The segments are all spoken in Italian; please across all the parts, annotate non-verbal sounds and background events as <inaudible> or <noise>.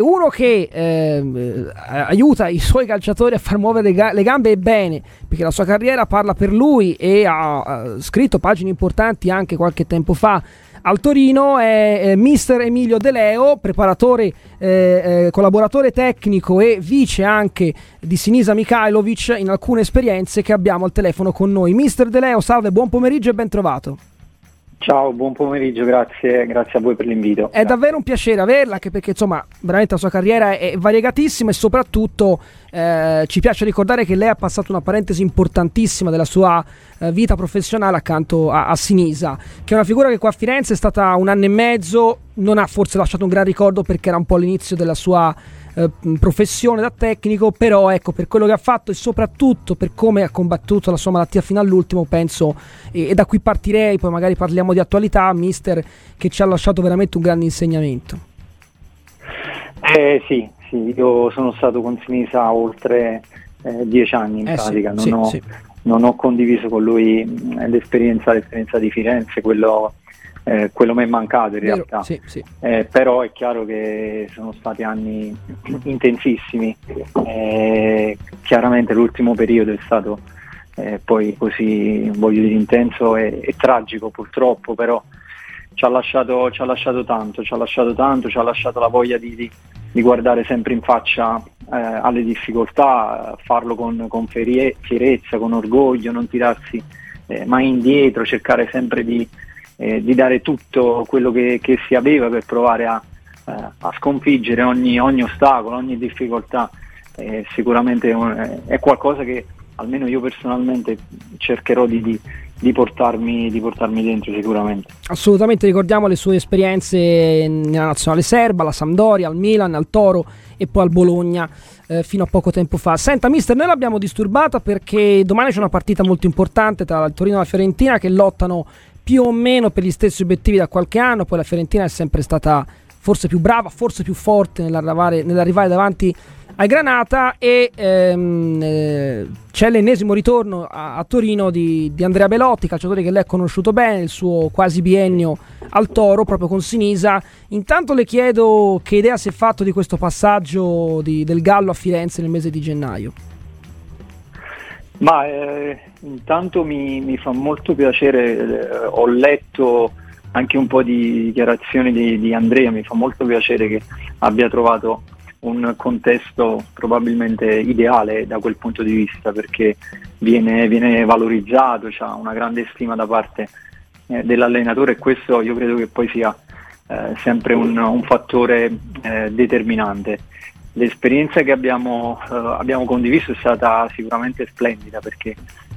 Uno che eh, aiuta i suoi calciatori a far muovere le, ga- le, gambe bene, perché la sua carriera parla per lui e ha, ha scritto pagine importanti anche qualche tempo fa al Torino è eh, mister Emilio De Leo, preparatore, eh, eh, collaboratore tecnico e vice anche di Sinisa Mikhailovic in alcune esperienze che abbiamo al telefono con noi. Mister De Leo, salve, buon pomeriggio e ben trovato. Ciao, buon pomeriggio, grazie, grazie a voi per l'invito. È grazie. davvero un piacere averla, anche perché insomma, veramente la sua carriera è variegatissima e soprattutto eh, ci piace ricordare che lei ha passato una parentesi importantissima della sua eh, vita professionale accanto a, a, Sinisa, che è una figura che qua a Firenze è stata un anno e mezzo, non ha forse lasciato un gran ricordo perché era un po' l'inizio della sua eh, professione da tecnico, però ecco, per quello che ha fatto e soprattutto per come ha combattuto la sua malattia fino all'ultimo, penso, e, e da qui partirei, poi magari parliamo di attualità, mister, che ci ha lasciato veramente un grande insegnamento. Eh sì, sì, io sono stato con Sinisa oltre eh, dieci anni in eh pratica, sì, non, sì, ho, sì. non, ho, condiviso con lui l'esperienza, l'esperienza di Firenze, quello eh, quello mi è mancato in realtà, sì, sì. Eh, però è chiaro che sono stati anni <clears throat> intensissimi, eh, chiaramente l'ultimo periodo è stato eh, poi così, voglio dire, intenso e, e tragico purtroppo, però ci ha, lasciato, ci ha, lasciato, tanto, ci ha lasciato tanto, ci ha lasciato la voglia di, di, di guardare sempre in faccia eh, alle difficoltà, farlo con, con ferie, fierezza, con orgoglio, non tirarsi eh, mai indietro, cercare sempre di eh, di dare tutto quello che, che, si aveva per provare a, eh, a sconfiggere ogni, ogni, ostacolo, ogni difficoltà. Eh, sicuramente è qualcosa che almeno io personalmente cercherò di, di, di, portarmi, di, portarmi, dentro sicuramente. Assolutamente ricordiamo le sue esperienze nella nazionale serba, alla Sampdoria, al Milan, al Toro e poi al Bologna eh, fino a poco tempo fa. Senta mister, noi l'abbiamo disturbata perché domani c'è una partita molto importante tra il Torino e la Fiorentina che lottano più o meno per gli stessi obiettivi da qualche anno, poi la Fiorentina è sempre stata forse più brava, forse più forte nell'arrivare, nell'arrivare davanti ai Granata e ehm, eh, c'è l'ennesimo ritorno a, a Torino di, di, Andrea Belotti, calciatore che lei ha conosciuto bene, il suo quasi biennio al Toro, proprio con Sinisa. Intanto le chiedo che idea si è fatto di questo passaggio di, del Gallo a Firenze nel mese di gennaio. Ma eh, intanto mi, mi, fa molto piacere, eh, ho letto anche un po' di dichiarazioni di, di, Andrea, mi fa molto piacere che abbia trovato un contesto probabilmente ideale da quel punto di vista perché viene, viene valorizzato, ha una grande stima da parte eh, dell'allenatore e questo io credo che poi sia eh, sempre un, un fattore eh, determinante l'esperienza che abbiamo, eh, abbiamo, condiviso è stata sicuramente splendida perché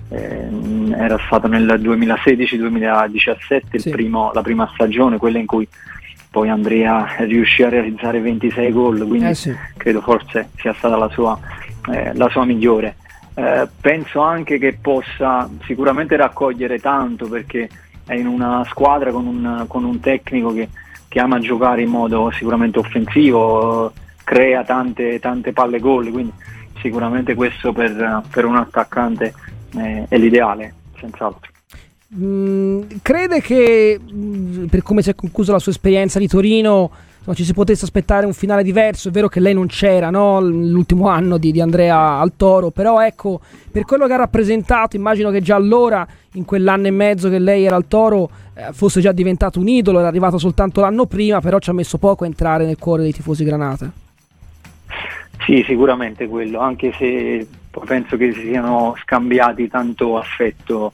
eh, era stato nel 2016-2017 sì. la prima stagione, quella in cui poi Andrea riuscì a realizzare 26 gol, quindi eh sì. credo forse sia stata la sua, eh, la sua migliore. Eh, penso anche che possa sicuramente raccogliere tanto perché è in una squadra con un, con un tecnico che, che ama giocare in modo sicuramente offensivo, crea tante, tante palle gol, quindi sicuramente questo per, per un attaccante eh, è l'ideale, senz'altro. Mm, crede che mm, per come si è conclusa la sua esperienza di Torino insomma, ci si potesse aspettare un finale diverso? È vero che lei non c'era no? l'ultimo anno di, di, Andrea al Toro, però ecco, per quello che ha rappresentato, immagino che già allora, in quell'anno e mezzo che lei era al Toro, eh, fosse già diventato un idolo, era arrivato soltanto l'anno prima, però ci ha messo poco a entrare nel cuore dei tifosi Granata. Sì, sicuramente quello, anche se penso che si siano scambiati tanto affetto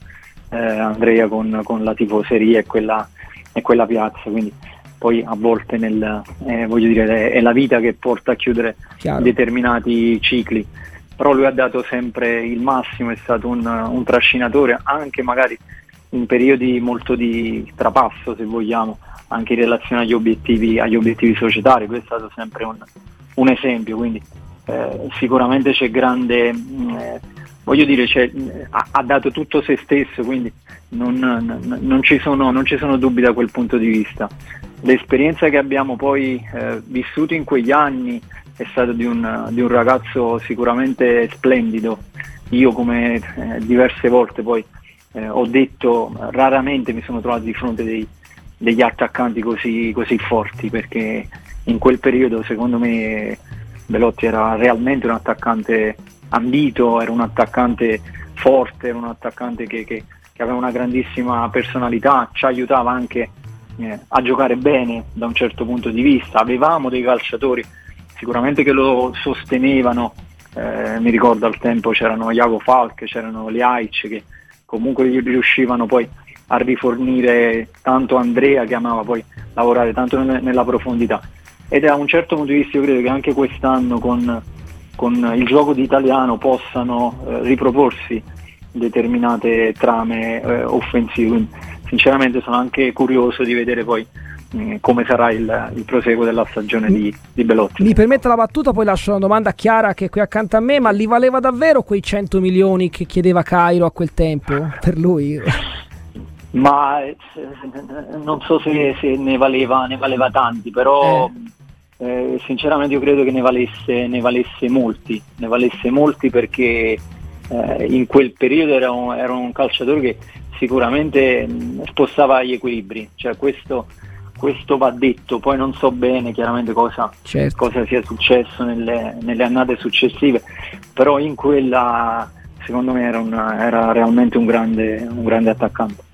eh, Andrea con, con, la tifoseria e quella, e quella, piazza, quindi poi a volte nel, eh, dire, è la vita che porta a chiudere Chiaro. determinati cicli, però lui ha dato sempre il massimo, è stato un, un trascinatore anche magari in periodi molto di trapasso se vogliamo, anche in relazione agli obiettivi, agli obiettivi societari, questo è stato sempre un, un esempio, quindi eh, sicuramente c'è grande, mm, eh, voglio dire, ha, ha, dato tutto se stesso, quindi non, non, non, ci sono, non, ci sono, dubbi da quel punto di vista. L'esperienza che abbiamo poi eh, vissuto in quegli anni è stata di un, di un ragazzo sicuramente splendido. Io come eh, diverse volte poi eh, ho detto, raramente mi sono trovato di fronte dei, degli attaccanti così, così forti perché in quel periodo secondo me Belotti era realmente un attaccante ambito, era un attaccante forte, era un attaccante che, che, che aveva una grandissima personalità, ci aiutava anche eh, a giocare bene da un certo punto di vista. Avevamo dei calciatori sicuramente che lo sostenevano, eh, mi ricordo al tempo c'erano Iago Falk, c'erano Liaic che comunque riuscivano poi a rifornire tanto Andrea che amava poi lavorare tanto nella profondità ed a un certo punto di vista io credo che anche quest'anno con, con il gioco di italiano possano eh, riproporsi determinate trame eh, offensive. Quindi, sinceramente sono anche curioso di vedere poi mh, come sarà il, il, proseguo della stagione di, di Belotti. Mi permette la battuta, poi lascio una domanda chiara che è qui accanto a me, ma li valeva davvero quei 100 milioni che chiedeva Cairo a quel tempo per lui? Ma eh, non so se, se ne, valeva, ne, valeva, tanti, però eh. Eh, sinceramente io credo che ne valesse, ne valesse molti, ne valesse molti perché eh, in quel periodo era un, era un, calciatore che sicuramente mh, spostava gli equilibri, cioè questo, questo, va detto, poi non so bene chiaramente cosa, certo. cosa sia successo nelle, nelle, annate successive, però in quella secondo me era, un, era realmente un grande, un grande attaccante.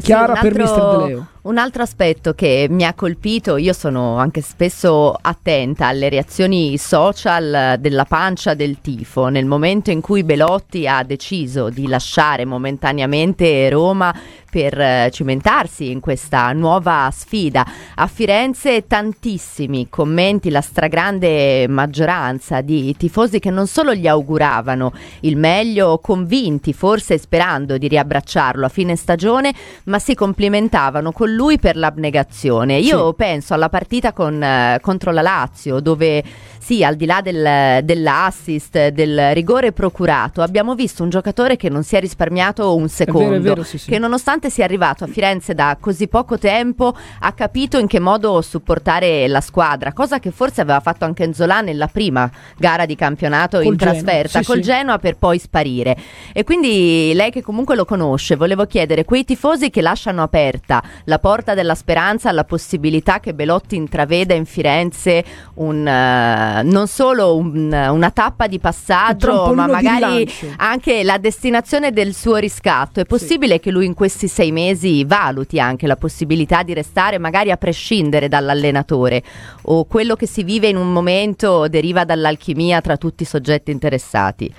Chiara sì, per Mister De Leo. Un altro aspetto che mi ha colpito, io sono anche spesso attenta alle reazioni social della pancia del tifo. Nel momento in cui Belotti ha deciso di lasciare momentaneamente Roma per eh, cimentarsi in questa nuova sfida. A Firenze tantissimi commenti, la stragrande maggioranza di tifosi che non solo gli auguravano il meglio, convinti, forse sperando di riabbracciarlo a fine stagione, ma si complimentavano con lui per l'abnegazione. Io sì. penso alla partita con, eh, contro la Lazio, dove sì, al di là del, dell'assist, del rigore procurato, abbiamo visto un giocatore che non si è risparmiato un secondo, è vero, è vero, sì, sì. che nonostante sia arrivato a Firenze da così poco tempo, ha capito in che modo supportare la squadra, cosa che forse aveva fatto anche Enzola nella prima gara di campionato col in trasferta Genoa, col Genoa per poi sparire. E quindi lei che comunque lo conosce, volevo chiedere, quei tifosi che lasciano aperta la porta della speranza alla possibilità che Belotti intraveda in Firenze un, uh, non solo un, una tappa di passaggio, ma magari anche la destinazione del suo riscatto. È possibile sì. che lui in questi sei mesi valuti anche la possibilità di restare, magari a prescindere dall'allenatore, o quello che si vive in un momento deriva dall'alchimia tra tutti i soggetti interessati?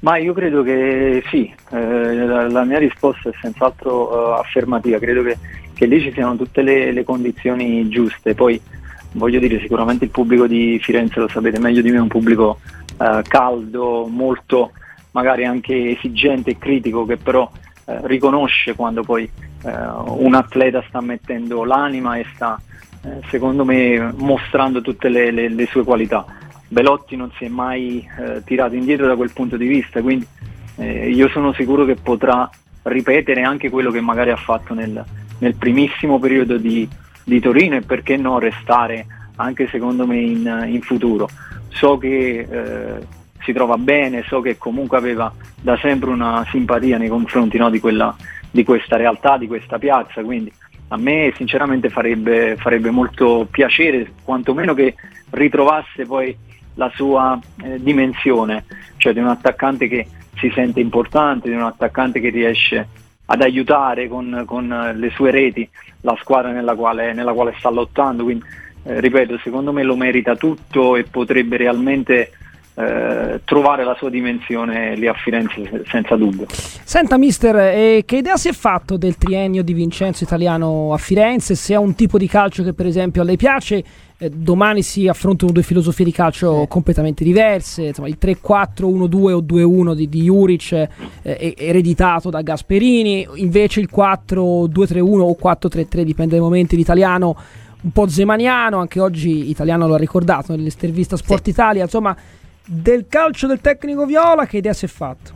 Ma io credo che sì, eh, la, la, mia risposta è senz'altro uh, affermativa, credo che, che, lì ci siano tutte le, le, condizioni giuste, poi voglio dire sicuramente il pubblico di Firenze lo sapete meglio di me, è un pubblico uh, caldo, molto magari anche esigente e critico che però uh, riconosce quando poi un atleta sta mettendo l'anima e sta secondo me mostrando tutte le, le, le sue qualità. Belotti non si è mai eh, tirato indietro da quel punto di vista, quindi eh, io sono sicuro che potrà ripetere anche quello che magari ha fatto nel, nel primissimo periodo di, di, Torino e perché no restare anche secondo me in, in futuro. So che eh, si trova bene, so che comunque aveva da sempre una simpatia nei confronti no, di, quella, di questa realtà, di questa piazza, quindi a me sinceramente farebbe, farebbe molto piacere, quantomeno che ritrovasse poi la sua eh, dimensione, cioè di un attaccante che si sente importante, di un attaccante che riesce ad aiutare con, con le sue reti la squadra nella quale, nella quale sta lottando. Quindi, eh, ripeto, secondo me lo merita tutto e potrebbe realmente eh, trovare la sua dimensione lì a Firenze senza dubbio. Senta mister, eh, che idea si è fatto del triennio di Vincenzo Italiano a Firenze? Se è un tipo di calcio che per esempio a lei piace, eh, domani si affrontano due filosofie di calcio completamente diverse, insomma, il 3-4-1-2 o 2-1 di, di Juric eh, ereditato da Gasperini, invece il 4-2-3-1 o 4-3-3 dipende dai momenti l'italiano un po' zemaniano, anche oggi italiano l'ha ricordato nell'intervista Sport sì. Italia, insomma del calcio del tecnico Viola, che idea si è fatto?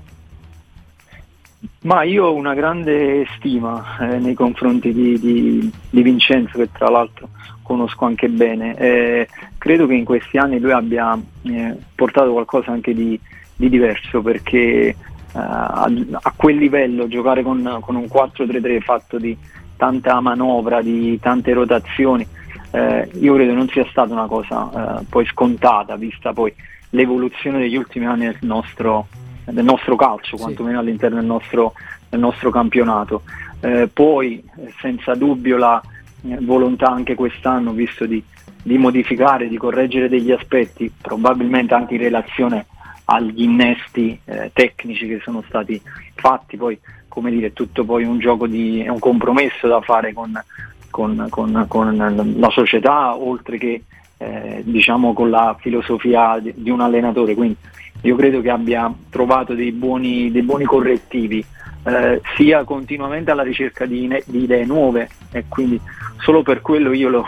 Ma io ho una grande stima eh, nei confronti di, di, di, Vincenzo, che tra l'altro conosco anche bene. Eh, credo che in questi anni lui abbia eh, portato qualcosa anche di, di diverso, perché eh, a, a, quel livello giocare con, con un 4-3-3 fatto di tanta manovra, di tante rotazioni, eh, io credo non sia stata una cosa eh, poi scontata, vista poi l'evoluzione degli ultimi anni del nostro, del nostro calcio, sì. quantomeno all'interno del nostro, del nostro campionato. Eh, poi senza dubbio la eh, volontà anche quest'anno, visto di, di modificare, di correggere degli aspetti, probabilmente anche in relazione agli innesti eh, tecnici che sono stati fatti, poi come dire, tutto poi un gioco di, è un compromesso da fare con, con, con, con la società, oltre che eh, diciamo con la filosofia di, di, un allenatore. Quindi io credo che abbia trovato dei buoni, dei buoni correttivi, eh, sia continuamente alla ricerca di, di, idee nuove e quindi solo per quello io lo,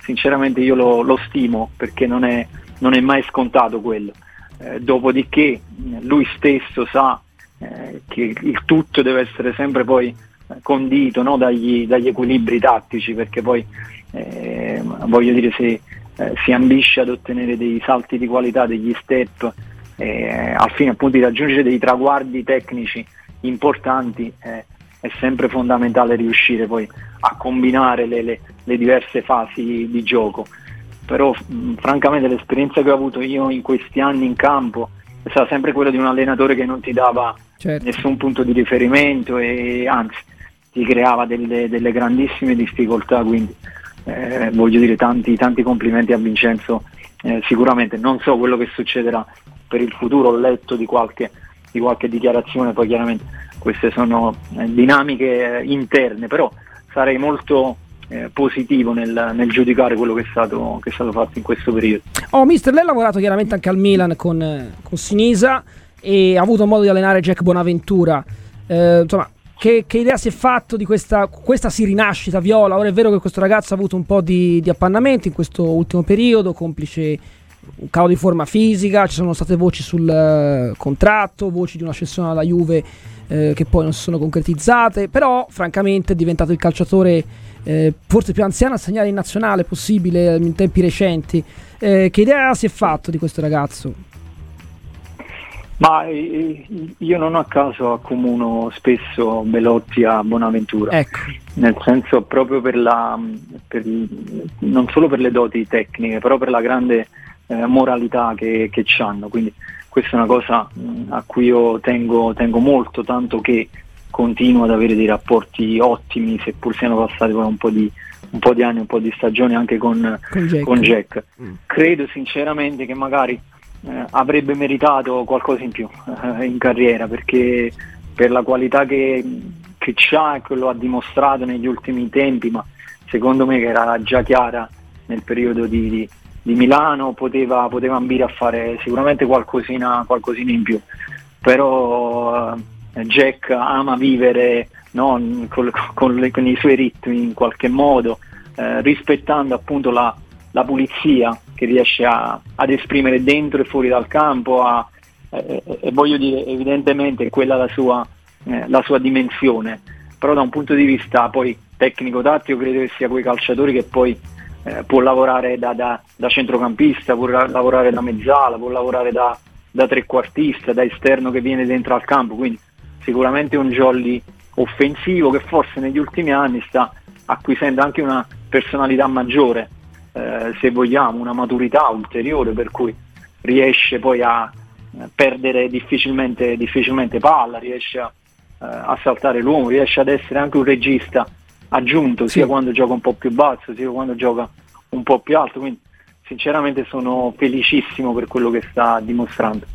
sinceramente io lo, lo stimo perché non è, non è, mai scontato quello. Eh, dopodiché lui stesso sa eh, che il tutto deve essere sempre poi condito no, dagli, dagli, equilibri tattici perché poi eh, voglio dire se eh, si ambisce ad ottenere dei salti di qualità, degli step eh, al fine appunto di raggiungere dei traguardi tecnici importanti eh, è sempre fondamentale riuscire poi a combinare le, le, le diverse fasi di gioco però mh, francamente l'esperienza che ho avuto io in questi anni in campo è stata sempre quella di un allenatore che non ti dava certo. nessun punto di riferimento e anzi ti creava delle, delle grandissime difficoltà, quindi eh, voglio dire tanti, tanti, complimenti a Vincenzo, eh, sicuramente non so quello che succederà per il futuro, ho letto di qualche, di qualche dichiarazione, poi chiaramente queste sono eh, dinamiche eh, interne, però sarei molto eh, positivo nel, nel, giudicare quello che è, stato, che è, stato, fatto in questo periodo. Oh, mister, lei ha lavorato chiaramente anche al Milan con, con Sinisa e ha avuto modo di allenare Jack Bonaventura. Eh, insomma, che, che, idea si è fatto di questa, questa si rinascita viola? Ora è vero che questo ragazzo ha avuto un po' di, di appannamenti in questo ultimo periodo, complice un calo di forma fisica, ci sono state voci sul uh, contratto, voci di una cessione alla Juve eh, che poi non si sono concretizzate, però francamente è diventato il calciatore eh, forse più anziano a segnare in nazionale possibile in tempi recenti. Eh, che idea si è fatto di questo ragazzo? Ma eh, io non a caso accomuno spesso Belotti a Bonaventura, ecco. nel senso proprio per la, per, non solo per le doti tecniche, però per la grande eh, moralità che, che hanno. Quindi questa è una cosa mh, a cui io tengo, tengo, molto, tanto che continuo ad avere dei rapporti ottimi, seppur siano passati poi un po' di, un po' di anni, un po' di stagioni anche con, con Jack. Con Jack. Mm. Credo sinceramente che magari eh, avrebbe meritato qualcosa in più eh, in carriera perché per la qualità che, che ha e che ha dimostrato negli ultimi tempi, ma secondo me che era già chiara nel periodo di, di, di Milano, poteva, poteva, ambire a fare sicuramente qualcosina, qualcosina in più. Però eh, Jack ama vivere no, con, con, le, con, i suoi ritmi in qualche modo, eh, rispettando appunto la, la pulizia che riesce a, ad esprimere dentro e fuori dal campo a, eh, e voglio dire evidentemente quella la sua, eh, la sua dimensione. Però da un punto di vista poi tecnico-tattico credo che sia quei calciatori che poi eh, può lavorare da, da, da, centrocampista, può lavorare da mezzala, può lavorare da, da trequartista, da esterno che viene dentro al campo, quindi sicuramente un jolly offensivo che forse negli ultimi anni sta acquisendo anche una personalità maggiore eh, se vogliamo, una maturità ulteriore per cui riesce poi a eh, perdere difficilmente, difficilmente palla, riesce a, eh, a, saltare l'uomo, riesce ad essere anche un regista aggiunto sì. sia quando gioca un po' più basso sia quando gioca un po' più alto. Quindi sinceramente sono felicissimo per quello che sta dimostrando.